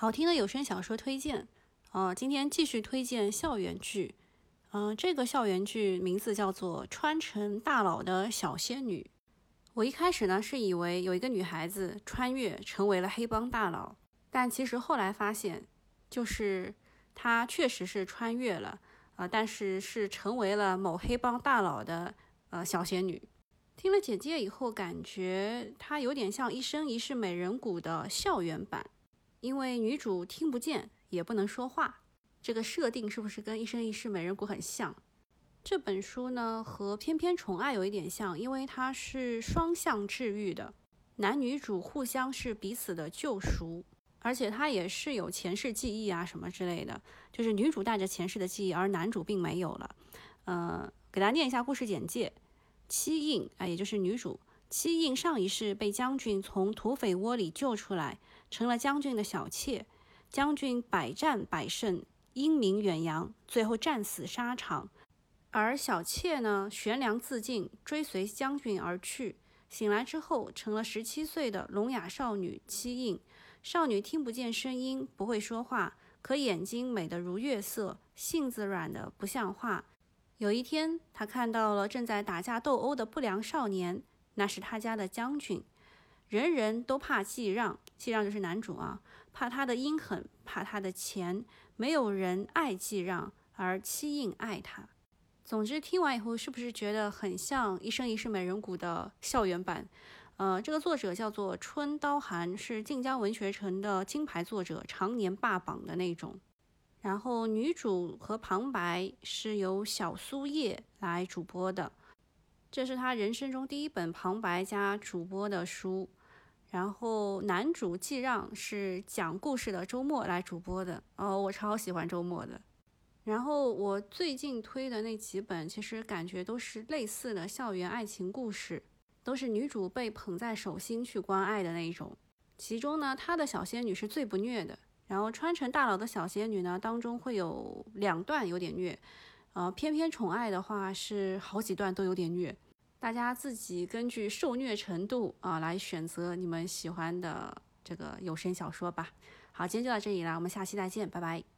好听的有声小说推荐，呃，今天继续推荐校园剧，嗯，这个校园剧名字叫做《穿成大佬的小仙女》。我一开始呢是以为有一个女孩子穿越成为了黑帮大佬，但其实后来发现，就是她确实是穿越了，呃，但是是成为了某黑帮大佬的呃小仙女。听了简介以后，感觉她有点像《一生一世美人谷》的校园版。因为女主听不见，也不能说话，这个设定是不是跟《一生一世美人谷》很像？这本书呢和《偏偏宠爱》有一点像，因为它是双向治愈的，男女主互相是彼此的救赎，而且它也是有前世记忆啊什么之类的，就是女主带着前世的记忆，而男主并没有了。呃，给大家念一下故事简介：七印啊，也就是女主。七印上一世被将军从土匪窝里救出来，成了将军的小妾。将军百战百胜，英名远扬，最后战死沙场。而小妾呢，悬梁自尽，追随将军而去。醒来之后，成了十七岁的聋哑少女七印。少女听不见声音，不会说话，可眼睛美得如月色，性子软得不像话。有一天，她看到了正在打架斗殴的不良少年。那是他家的将军，人人都怕季让，季让就是男主啊，怕他的阴狠，怕他的钱，没有人爱季让，而七印爱他。总之，听完以后是不是觉得很像《一生一世美人谷》的校园版？呃，这个作者叫做春刀寒，是晋江文学城的金牌作者，常年霸榜的那种。然后女主和旁白是由小苏叶来主播的。这是他人生中第一本旁白加主播的书，然后男主季让是讲故事的周末来主播的哦，我超喜欢周末的。然后我最近推的那几本，其实感觉都是类似的校园爱情故事，都是女主被捧在手心去关爱的那一种。其中呢，他的小仙女是最不虐的，然后穿成大佬的小仙女呢，当中会有两段有点虐。呃，偏偏宠爱的话是好几段都有点虐，大家自己根据受虐程度啊来选择你们喜欢的这个有声小说吧。好，今天就到这里了，我们下期再见，拜拜。